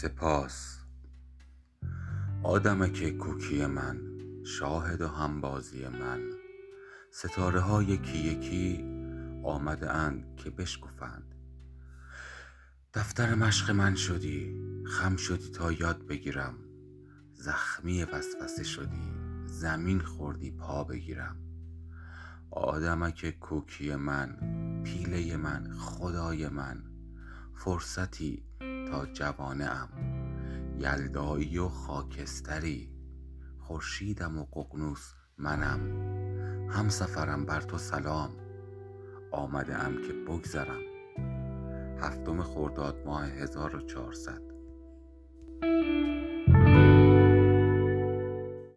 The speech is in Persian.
سپاس. آدمک کوکی من شاهد و همبازی من. ستاره ها یکی یکی آمده اند که بشکفند. دفتر مشق من شدی خم شدی تا یاد بگیرم. زخمی وسوسه شدی زمین خوردی پا بگیرم. آدمک کوکی من پیله من خدای من. فرصتی تا جوانه یلدایی و خاکستری. خورشیدم و ققنوس منم. همسفرم بر تو سلام. آمده ام که بگذرم. هفتم خرداد ماه هزار و چهارصد.